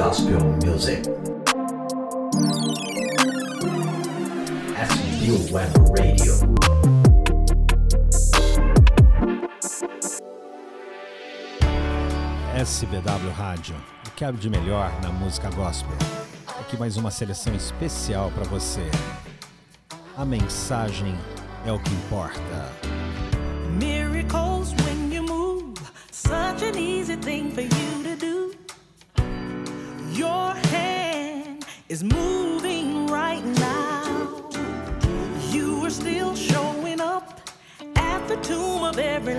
gospel music. SB Web Radio. SBW Rádio, o que há de melhor na música gospel. Aqui mais uma seleção especial para você. A mensagem é o que importa. Miracles when you move, such an easy thing for you is moving right now. You are still showing up at the tomb of every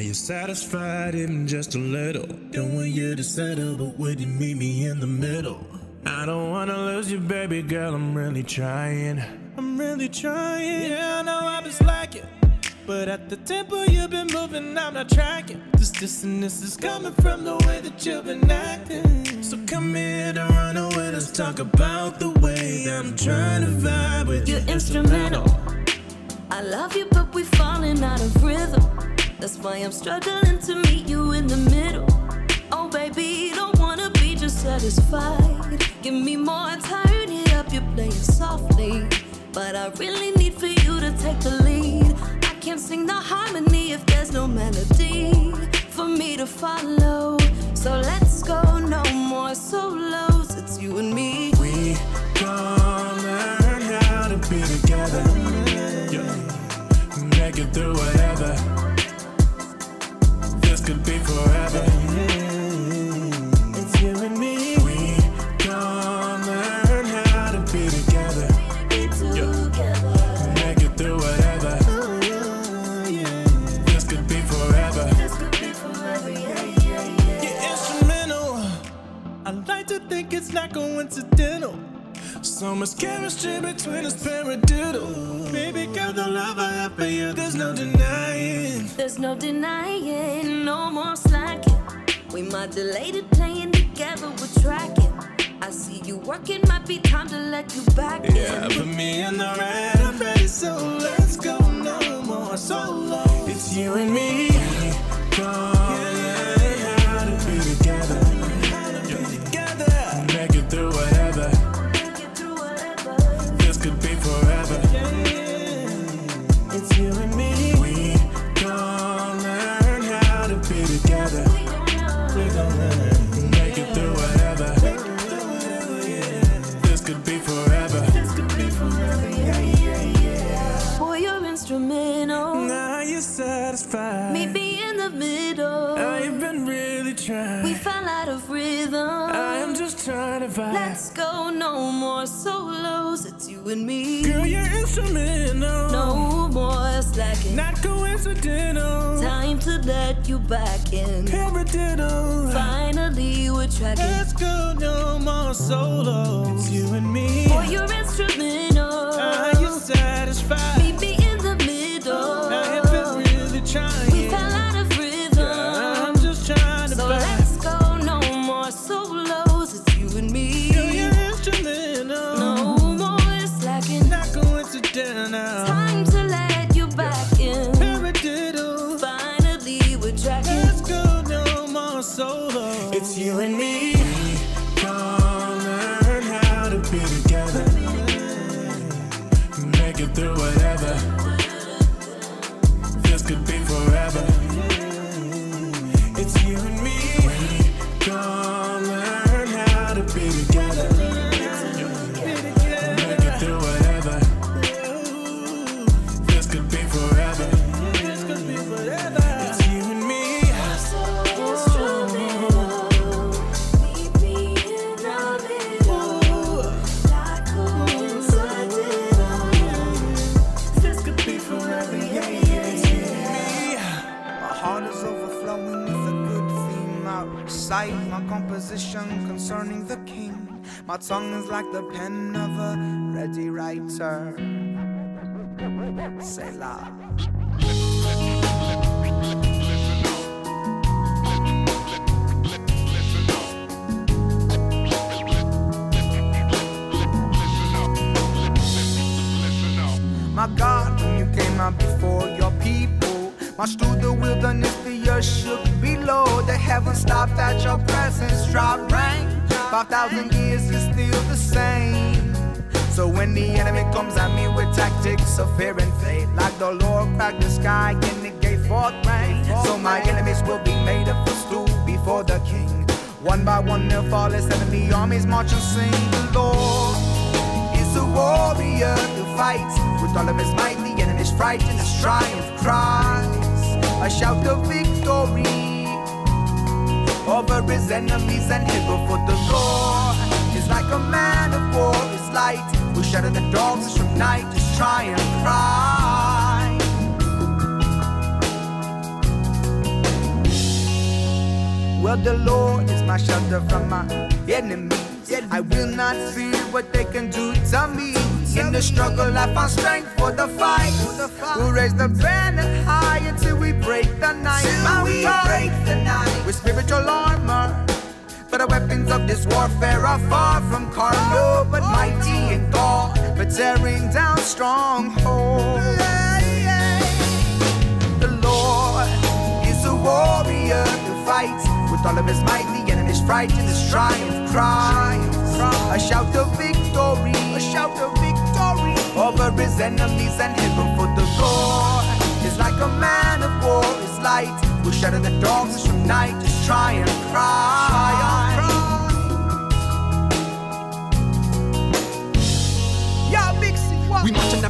Are you satisfied even just a little? Don't want you to settle, but would you meet me in the middle? I don't wanna lose you, baby girl. I'm really trying. I'm really trying. Yeah, I know I've been slacking. But at the tempo you've been moving, I'm not tracking. This dissonance is coming from the way that you've been acting. So come here to run away, let's talk about the way I'm trying to vibe with Your instrumental. I love you, but That's why I'm struggling to meet you in the middle. Oh, baby, don't wanna be just satisfied. Give me more, turn it up, you're playing softly. But I really need for you to take the lead. I can't sing the harmony if there's no melody for me to follow. So let's go, no more solos. It's you and me. We gon' learn how to be together. Yeah. Make it through whatever. This could be forever. It's you and me. We gon' learn how to be together. Make it through whatever. Oh, this could be forever. This could be forever, yeah, instrumental. I like to think it's not coincidental. So much chemistry between us, paradiddle. Baby girl, the love I have for you, there's no denying. There's no denying, no more slacking. We modulated playing together, we're tracking. I see you working, might be time to let you back in. Yeah, put me in the red, I'm ready, so let's go no more solo. It's you and me. Gonna more solos. It's you and me. Girl, you're instrumental. No more slacking. Not coincidental. Time to let you back in. Paradiddle. Finally, we're tracking. Let's go no more solo. It's you and me. Boy, you're instrumental. Are you satisfied? Meet me the king. My tongue is like the pen of a ready writer. Selah. My God, when you came out before your people, marched through the wilderness, the earth shook below. The heavens stopped at your presence, dropped rain. Five thousand years is still the same. So when the enemy comes at me with tactics of fear and faith, like the Lord cracked the sky and it gave forth rain. So my enemies will be made a footstool before the King. One by one they'll fall as heavenly armies march and sing. The Lord is a warrior who fights with all of his might. The enemy's frightened, his triumph cries. A shout of victory over his enemies and his before the Lord He's like a man of war. His light will shatter the dogs from night. His triumph cry. Well, the Lord is my shelter from my enemies. I will not fear what they can do to me. In the struggle, I found strength for the fight. We'll raise the banner high until we break the night. Till we break the night with spiritual armor. For the weapons of this warfare are far from carnal, oh, oh, but oh. mighty in God, for tearing down strongholds. The Lord is a warrior who fights with all of his might, the enemy's frightened, his triumph cries. A shout of victory, a shout of victory over his enemies and heaven for the Lord. It's like a man of war, his light will shatter the darkness from night, his try and Yeah,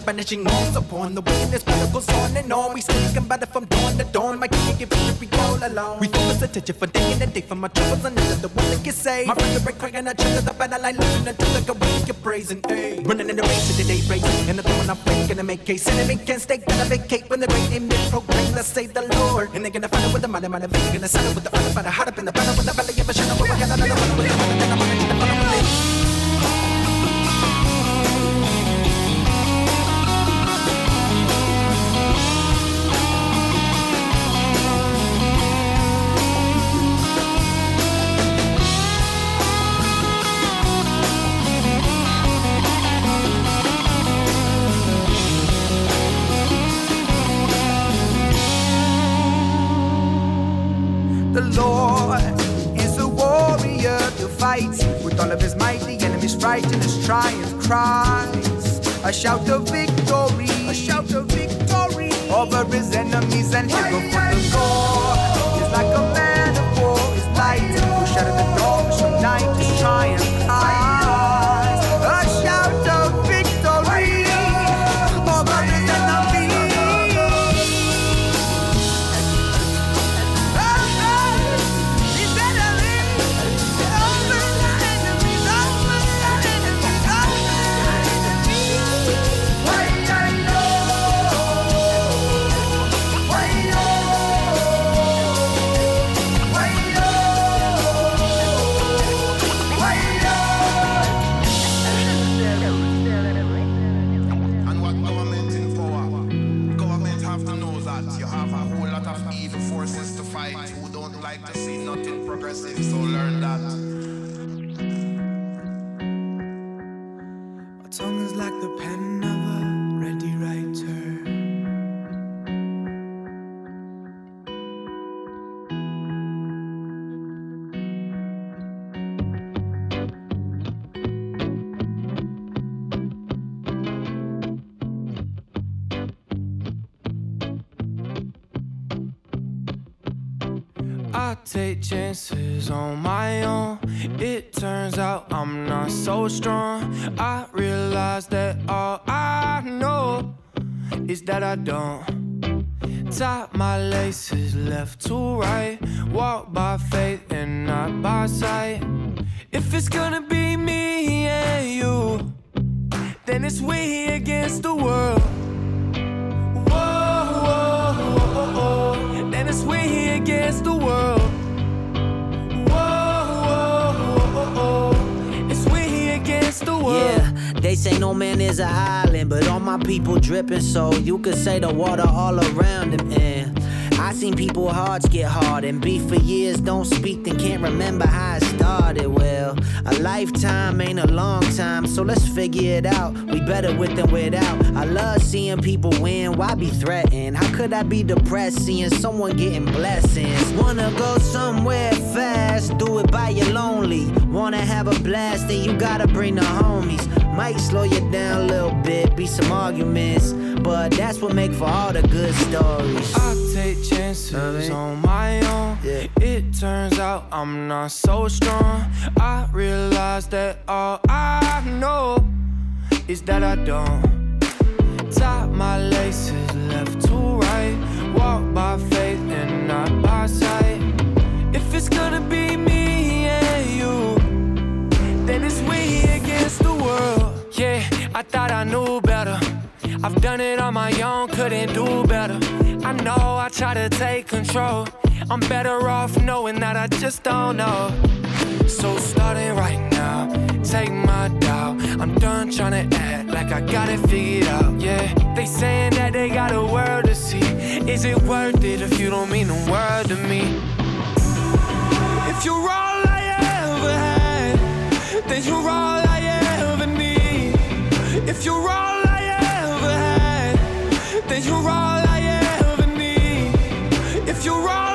vanishing walls upon the wind. This battle goes on and on. We speaking battle from dawn to dawn. My king give victory all alone. We focus attention for day and a day for my troubles and the one that gets saved. My brother break crying I check the battle line looking until like a week of praising. Ay. Running in the race to the day break. And the one I'm breaking to make case. Enemy can't stay gonna vacate when the great name is proclaimed. Let's save the Lord. And they're gonna find it with the mighty, mighty, they're gonna it with the fire, fire, hot up in the battle with the belly of a shadow. With the fire, then I'm gonna get the The Lord is a warrior to fight with all of his might. The enemy's frightened, his triumph cries. A shout of victory, a shout of victory over his enemies and hero for the Lord is like a man of war. His light will shatter the darkness from night. His triumph cries. Take chances on my own. It turns out I'm not so strong. I realize that all I know is that I don't tie my laces left to right. Walk by faith and not by sight. If it's gonna be me and you, then it's we against the world. Whoa, whoa, whoa, whoa. Then it's we against the world. The world. Yeah, they say no man is an island, but all my people dripping, so you could say the water all around them. And I seen people hearts get hard and beef for years, don't speak, then can't remember how it Well, a lifetime ain't a long time, so let's figure it out. We better with than without. I love seeing people win, why be threatened? How could I be depressed seeing someone getting blessings? Wanna go somewhere fast, do it by your lonely. Wanna have a blast, then you gotta bring the homies. Might slow you down a little bit, be some arguments, but that's what make for all the good stories. I take chances on my own. Yeah. It turns out I'm not so strong. I realize that all I know is that I don't tie my laces left to right. Walk by faith and not by sight. If it's gonna be me and you, then it's we against the world. Yeah, I thought I knew better. I've done it on my own, couldn't do better. I know I try to take control. I'm better off knowing that I just don't know. So starting right now, take my doubt. I'm done trying to act like I got it figured out. Yeah, they saying that they got a world to see. Is it worth it if you don't mean a world to me? If you're all I ever had, then you're all I ever need. If you're all I then you're all I ever need. If you're all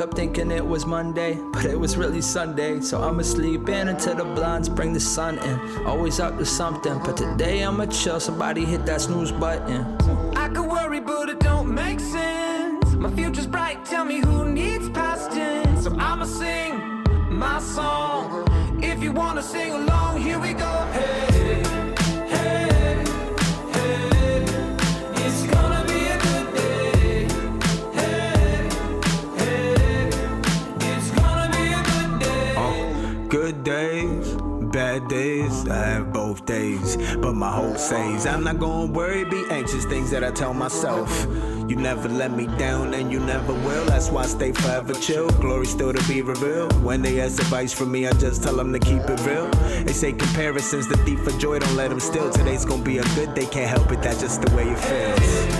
woke up thinking it was Monday, but it was really Sunday. So I'ma sleep in until the blinds bring the sun in. Always up to something, but today I'ma chill. Somebody hit that snooze button. I could worry, but it don't make sense. My future's bright, tell me who needs past tense. So I'ma sing my song. If you wanna sing along, here we go. Hey. days, bad days, I have both days. But my hope says I'm not gonna worry, be anxious, things that I tell myself. You never let me down and you never will. That's why I stay forever chill. Glory still to be revealed. When they ask advice from me, I just tell them to keep it real. They say comparisons, the thief of joy, don't let them steal. Today's gonna be a good day, can't help it, that's just the way it feels.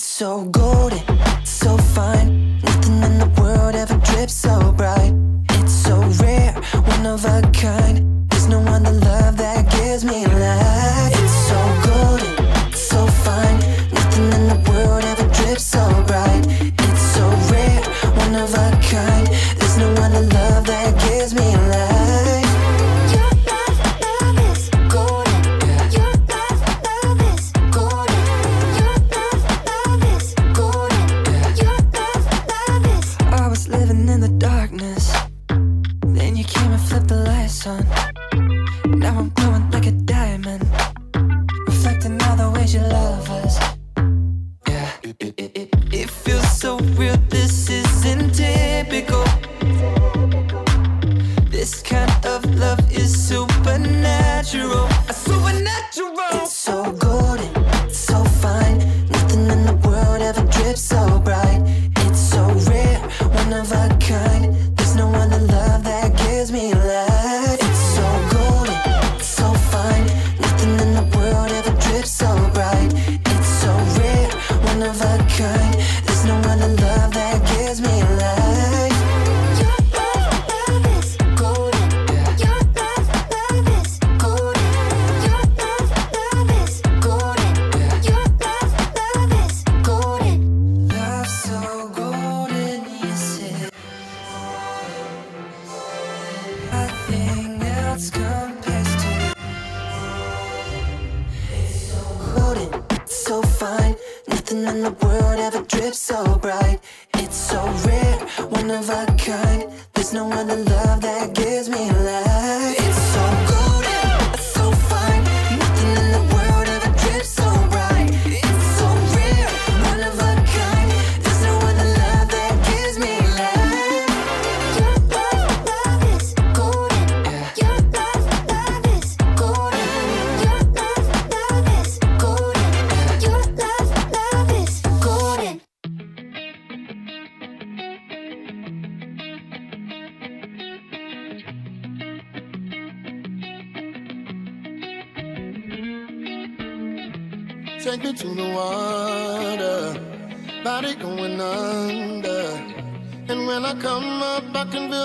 It's so golden, so fine. Nothing in the world ever drips so bright. It's so rare, one of a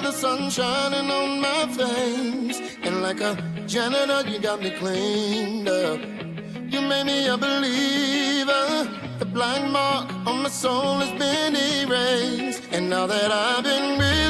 the sun shining on my face. And like a janitor, you got me cleaned up. You made me a believer. The black mark on my soul has been erased. And now that I've been with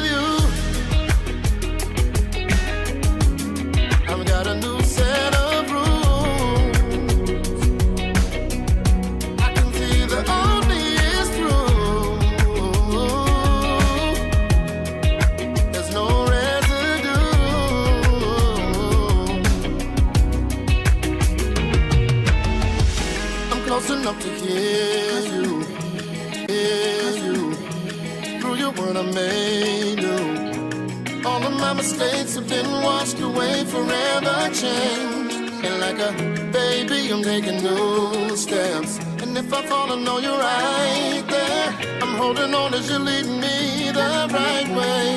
mistakes have been washed away, forever changed. And like a baby, I'm taking new steps. And if I fall, I know you're right there. I'm holding on as you lead me the right way.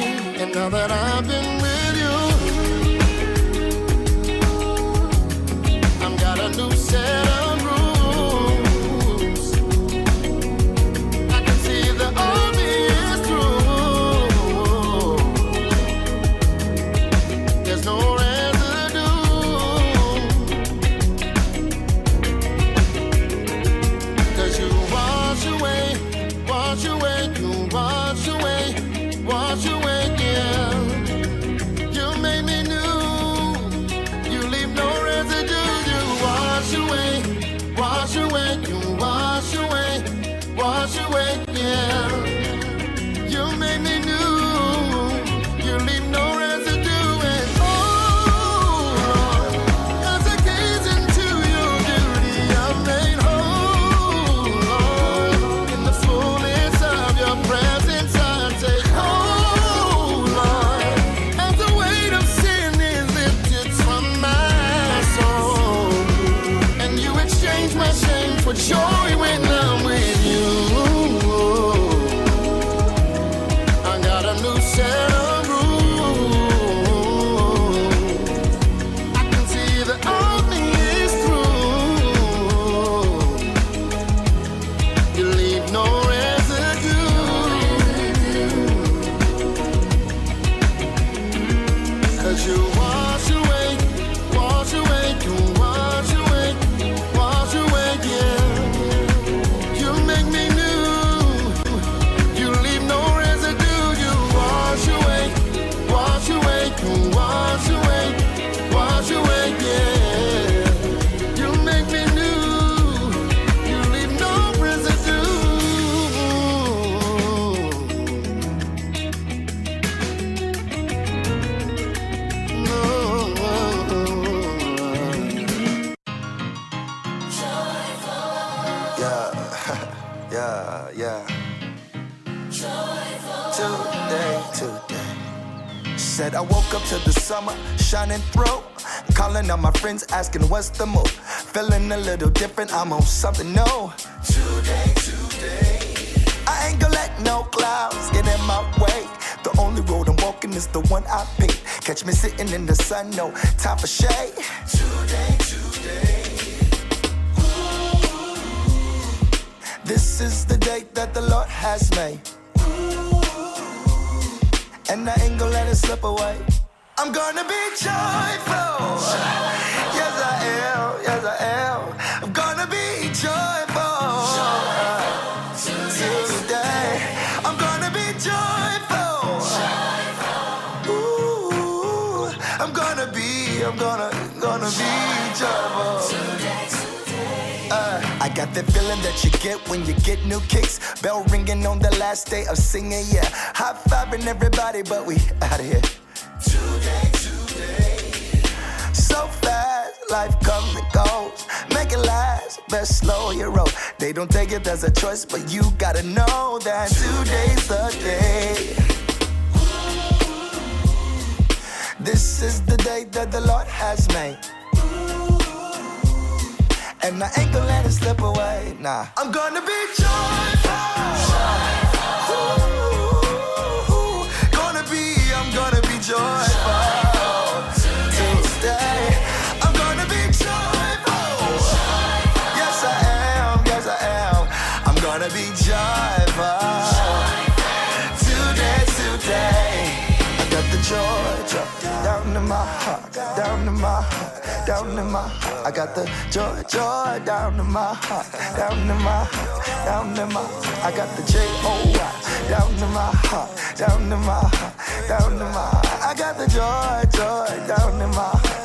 And now that I've been with you, I've got a new set up to the summer shining through. Calling on my friends, asking what's the move. Feeling a little different, I'm on something new. Today, today. I ain't gonna let no clouds get in my way. The only road I'm walking is the one I picked. Catch me sitting in the sun, no time for shade. Today, today. This is the day that the Lord has made. Ooh. And I ain't gonna let it slip away. I'm gonna be joyful. Yes, I am. Yes, I am. I'm gonna be joyful. Today. I'm gonna be joyful. Ooh, I'm gonna be, I'm gonna, gonna be joyful. Uh, I got that feeling that you get when you get new kicks. Bell ringing on the last day of singing, yeah. High fiving everybody, but we out of here. Today, today. So fast, life comes and goes. Make it last, best slow your roll. They don't take it as a choice, but you gotta know that today's the day. This is the day that the Lord has made. And I ain't gonna let it slip away, nah. I'm gonna be joyful. Georgia, down to my heart, down to my heart, down to my heart. I got the joy, joy down to my heart, down to my heart, down to my. Heart. I got the J O Y down to my heart, down to my heart, down to my. Heart. I got the joy, joy down to my. Heart.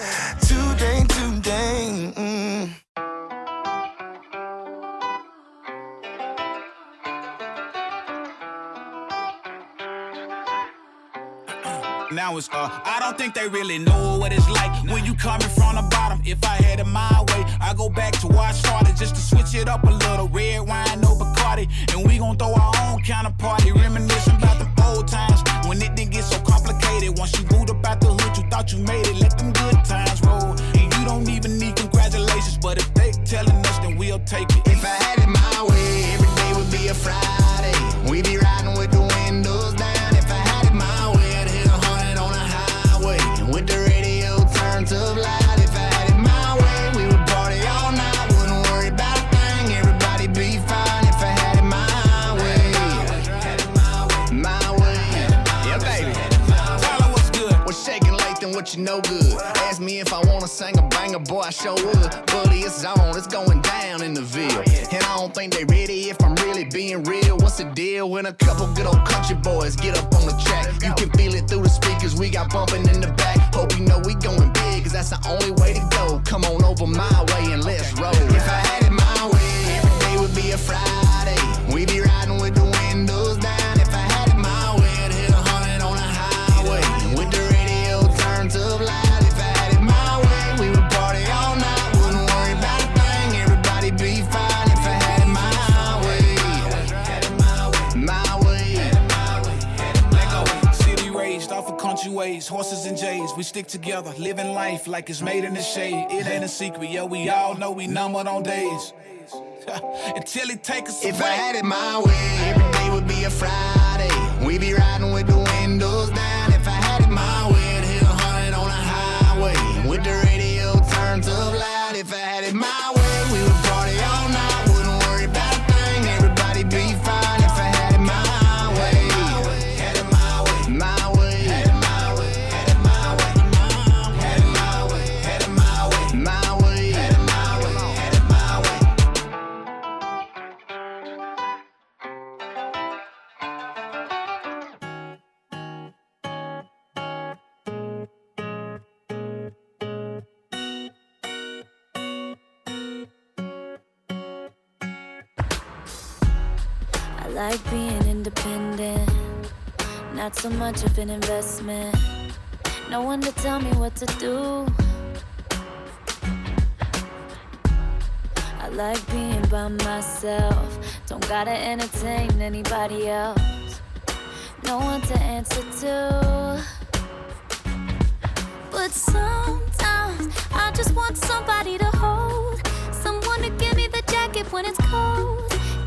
Now it's uh, I don't think they really know what it's like when you coming from the bottom. If I had it my way, I go back to where I started just to switch it up a little. Red wine, no Bacardi, and we gon' throw our own kind of party, reminiscing about the old times when it didn't get so complicated. Once you moved up out the hood, you thought you made it. Let them good times roll, and you don't even need congratulations. But if they telling us, then we'll take it. If I had it my way, every day would be a Friday. Boy, I show would. Buddy, it's on, it's going down in the Ville. And I don't think they ready if I'm really being real. What's the deal when a couple good old country boys get up on the track? You can feel it through the speakers, we got bumping in the back. Hope you know we going big, cause that's the only way to go. Come on over my way and let's roll. If I had it my way, every day would be a Friday. We be riding with the windows ways, horses and J's. We stick together, living life like it's made in the shade. It ain't a secret, yeah, we all know we numbered on days. Until it take us If away. I had it my way, every day would be a Friday. We be riding with the windows down. Like being independent, not so much of an investment. No one to tell me what to do. I like being by myself, don't gotta entertain anybody else. No one to answer to. But sometimes I just want somebody to hold, someone to give me the jacket when it's cold.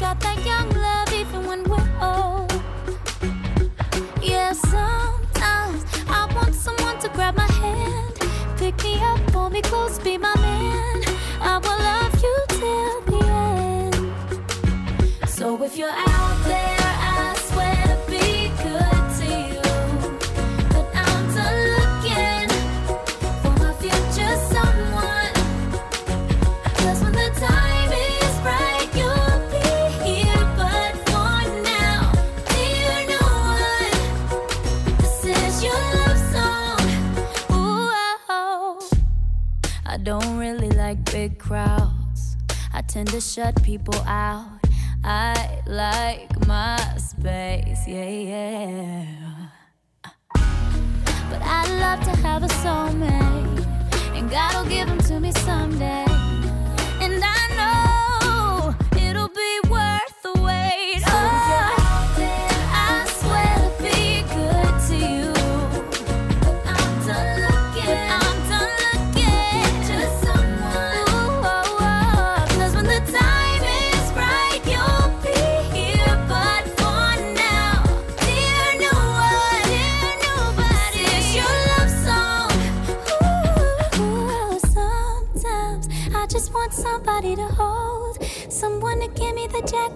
Got that young love even when we're old. Yeah, sometimes I want someone to grab my hand, pick me up, pull me close, be my man. I will love you till the end. So if you're out tend to shut people out. I like my space, yeah, yeah. But I'd love to have a soulmate, and God'll give them to me someday.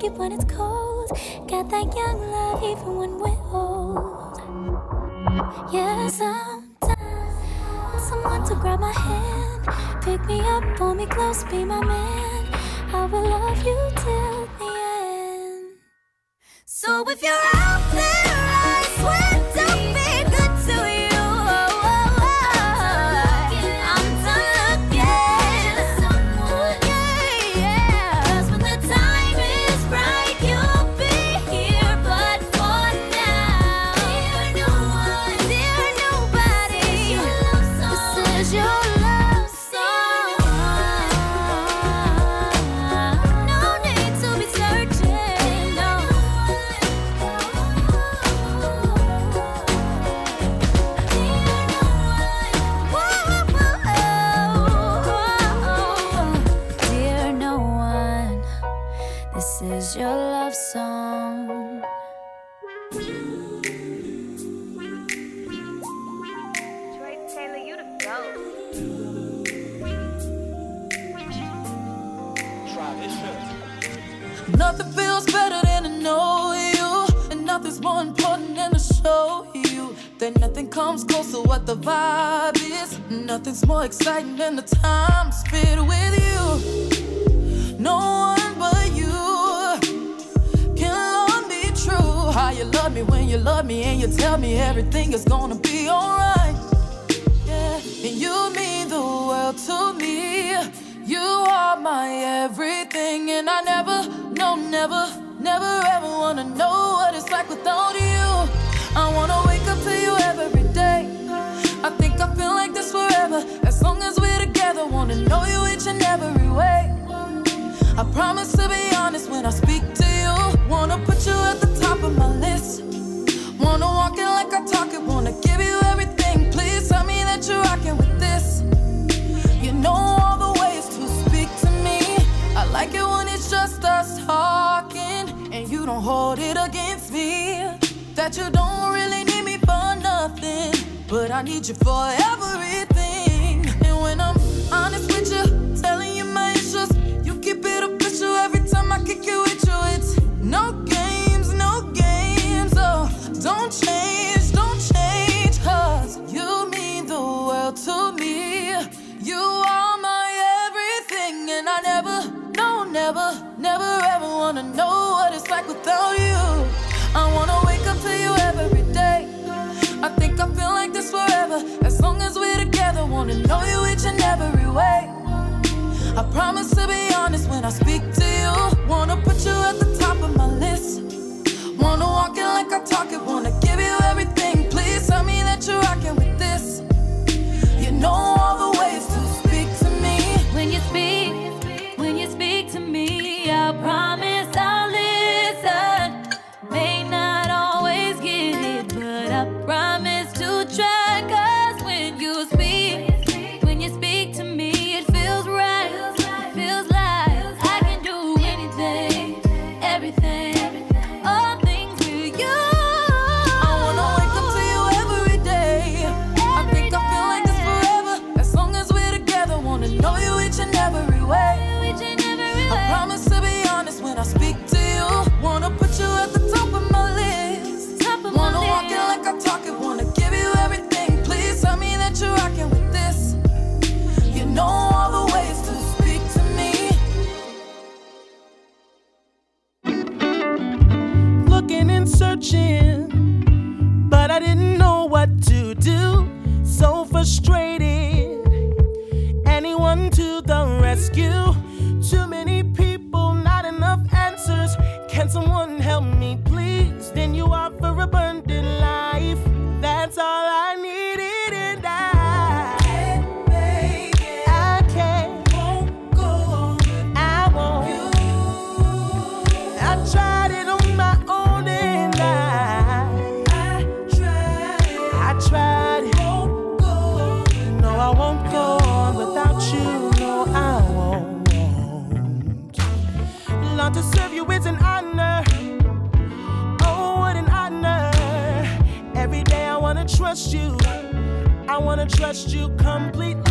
The jacket when it's cold. Got that young love even when we're old. Yeah, sometimes, someone to grab my hand, pick me up, pull me close, be my man. I will love you till the end. So if you're out comes close to what the vibe is. Nothing's more exciting than the time spent with you. No one but you can love me true. How you love me when you love me, and you tell me everything is gonna be alright. Yeah, and you mean the world to me. You are my everything, and I never, no, never, never ever wanna know what it's like without you. I wanna wake up to you every day. I think I feel like this forever, as long as we're together. Wanna know you each and every way. I promise to be honest when I speak to you. Wanna put you at the top of my list. Wanna walk it like I talk it. Wanna give you everything. Please tell me that you're rocking with this. You know all the ways to speak to me. I like it when it's just us talking, and you don't hold it against me. That you don't but I need you for everything. And when I'm honest with you, telling and every way. I promise to be honest when I speak to you. Wanna put you at the top of my list. Wanna walk it like I talk it. Wanna give you everything. Please tell me that you're rocking with this. You know trust you completely.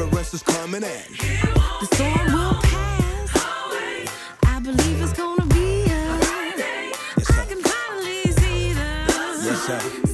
deliverance is coming in. The storm will pass. I believe it's gonna be us. I can finally see the yes, sir.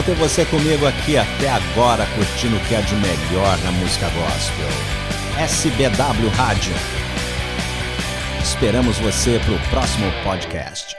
Bom ter você comigo aqui até agora, curtindo o que é de melhor na música gospel. SBW Rádio. Esperamos você para o próximo podcast.